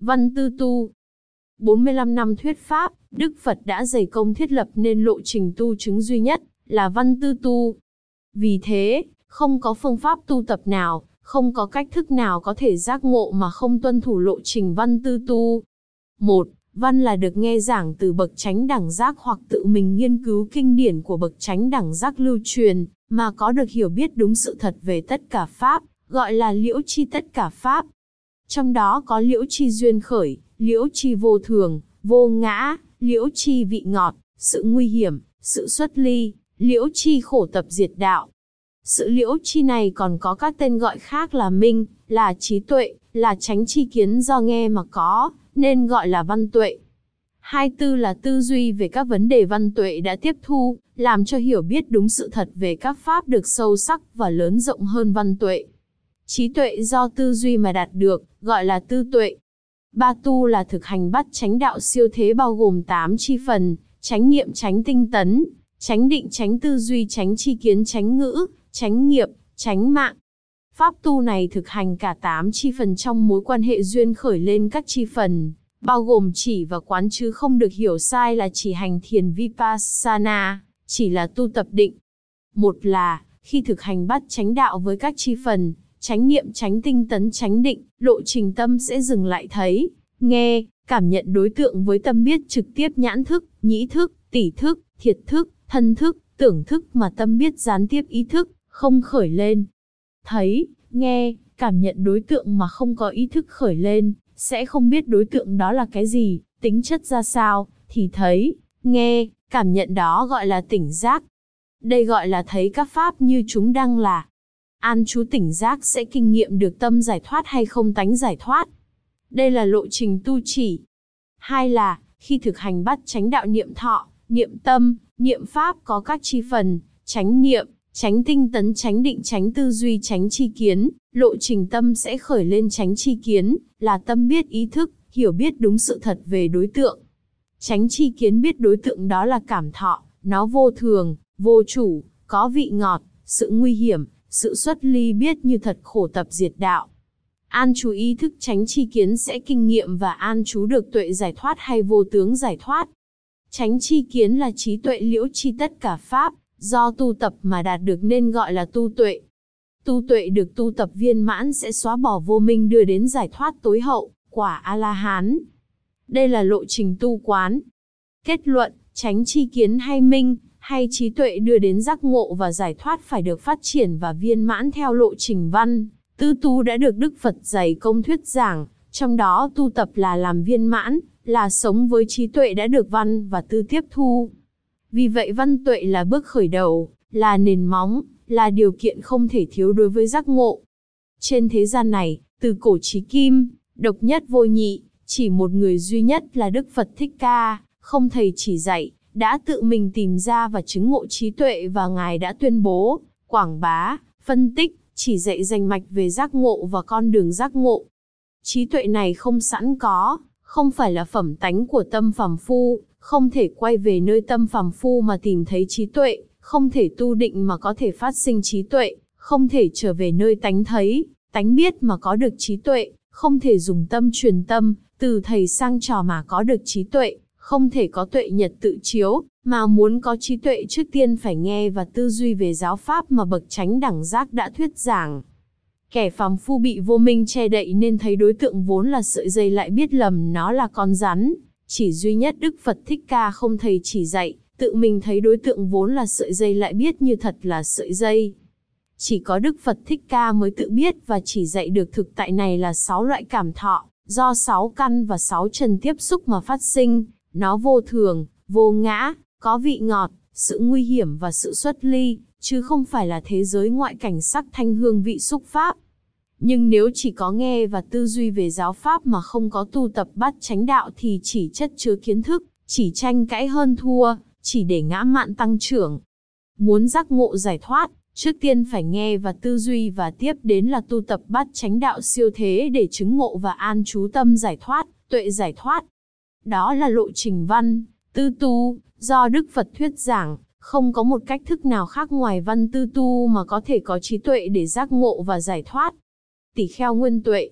Văn tư tu 45 năm thuyết Pháp, Đức Phật đã dày công thiết lập nên lộ trình tu chứng duy nhất, là văn tư tu. Vì thế, không có phương pháp tu tập nào, không có cách thức nào có thể giác ngộ mà không tuân thủ lộ trình văn tư tu. Một, Văn là được nghe giảng từ bậc chánh đẳng giác hoặc tự mình nghiên cứu kinh điển của bậc chánh đẳng giác lưu truyền, mà có được hiểu biết đúng sự thật về tất cả Pháp, gọi là liễu chi tất cả Pháp. Trong đó có liễu chi duyên khởi, liễu chi vô thường, vô ngã, liễu chi vị ngọt, sự nguy hiểm, sự xuất ly, liễu chi khổ tập diệt đạo. Sự liễu chi này còn có các tên gọi khác là minh, là trí tuệ, là tránh chi kiến do nghe mà có, nên gọi là văn tuệ. Hai tư là tư duy về các vấn đề văn tuệ đã tiếp thu, làm cho hiểu biết đúng sự thật về các pháp được sâu sắc và lớn rộng hơn văn tuệ. Trí tuệ do tư duy mà đạt được, gọi là tư tuệ. Ba tu là thực hành bắt chánh đạo siêu thế bao gồm 8 chi phần, chánh niệm chánh tinh tấn, chánh định chánh tư duy chánh chi kiến chánh ngữ, chánh nghiệp, chánh mạng. Pháp tu này thực hành cả 8 chi phần trong mối quan hệ duyên khởi lên các chi phần, bao gồm chỉ và quán chứ không được hiểu sai là chỉ hành thiền vipassana, chỉ là tu tập định. Một là, khi thực hành bắt chánh đạo với các chi phần, chánh niệm chánh tinh tấn chánh định, lộ trình tâm sẽ dừng lại thấy, nghe, cảm nhận đối tượng với tâm biết trực tiếp nhãn thức, nhĩ thức, tỷ thức, thiệt thức, thân thức, tưởng thức mà tâm biết gián tiếp ý thức, không khởi lên. Thấy, nghe, cảm nhận đối tượng mà không có ý thức khởi lên, sẽ không biết đối tượng đó là cái gì, tính chất ra sao, thì thấy, nghe, cảm nhận đó gọi là tỉnh giác. Đây gọi là thấy các pháp như chúng đang là. An chú tỉnh giác sẽ kinh nghiệm được tâm giải thoát hay không tánh giải thoát. Đây là lộ trình tu chỉ. Hai là, khi thực hành bắt chánh đạo niệm thọ, niệm tâm, niệm pháp có các chi phần, chánh niệm, Tránh tinh tấn tránh định tránh tư duy tránh chi kiến, lộ trình tâm sẽ khởi lên tránh chi kiến, là tâm biết ý thức, hiểu biết đúng sự thật về đối tượng. Tránh chi kiến biết đối tượng đó là cảm thọ, nó vô thường, vô chủ, có vị ngọt, sự nguy hiểm, sự xuất ly biết như thật khổ tập diệt đạo. An chú ý thức tránh chi kiến sẽ kinh nghiệm và an chú được tuệ giải thoát hay vô tướng giải thoát. Tránh chi kiến là trí tuệ liễu chi tất cả pháp, Do tu tập mà đạt được nên gọi là tu tuệ. Tu tuệ được tu tập viên mãn sẽ xóa bỏ vô minh đưa đến giải thoát tối hậu, quả A-la-hán. Đây là lộ trình tu quán. Kết luận, tránh chi kiến hay minh, hay trí tuệ đưa đến giác ngộ và giải thoát phải được phát triển và viên mãn theo lộ trình văn. Tư tu đã được Đức Phật dạy công thuyết giảng, trong đó tu tập là làm viên mãn, là sống với trí tuệ đã được văn và tư tiếp thu. Vì vậy văn tuệ là bước khởi đầu, là nền móng, là điều kiện không thể thiếu đối với giác ngộ. Trên thế gian này, từ cổ chí kim, độc nhất vô nhị, chỉ một người duy nhất là Đức Phật Thích Ca, không thầy chỉ dạy, đã tự mình tìm ra và chứng ngộ trí tuệ và Ngài đã tuyên bố, quảng bá, phân tích, chỉ dạy danh mạch về giác ngộ và con đường giác ngộ. Trí tuệ này không sẵn có, không phải là phẩm tánh của tâm phàm phu, không thể quay về nơi tâm phàm phu mà tìm thấy trí tuệ, không thể tu định mà có thể phát sinh trí tuệ, không thể trở về nơi tánh thấy, tánh biết mà có được trí tuệ, không thể dùng tâm truyền tâm, từ thầy sang trò mà có được trí tuệ, không thể có tuệ nhật tự chiếu, mà muốn có trí tuệ trước tiên phải nghe và tư duy về giáo pháp mà bậc chánh đẳng giác đã thuyết giảng. Kẻ phàm phu bị vô minh che đậy nên thấy đối tượng vốn là sợi dây lại biết lầm nó là con rắn, chỉ duy nhất Đức Phật Thích Ca không thầy chỉ dạy, tự mình thấy đối tượng vốn là sợi dây lại biết như thật là sợi dây. Chỉ có Đức Phật Thích Ca mới tự biết và chỉ dạy được thực tại này là sáu loại cảm thọ, do sáu căn và sáu trần tiếp xúc mà phát sinh, nó vô thường, vô ngã, có vị ngọt, sự nguy hiểm và sự xuất ly, chứ không phải là thế giới ngoại cảnh sắc thanh hương vị xúc pháp. Nhưng nếu chỉ có nghe và tư duy về giáo pháp mà không có tu tập bắt chánh đạo thì chỉ chất chứa kiến thức, chỉ tranh cãi hơn thua, chỉ để ngã mạn tăng trưởng. Muốn giác ngộ giải thoát, trước tiên phải nghe và tư duy và tiếp đến là tu tập bắt chánh đạo siêu thế để chứng ngộ và an trú tâm giải thoát, tuệ giải thoát. Đó là lộ trình văn, tư tu, do Đức Phật thuyết giảng, không có một cách thức nào khác ngoài văn tư tu mà có thể có trí tuệ để giác ngộ và giải thoát. Tỷ kheo nguyên tuệ,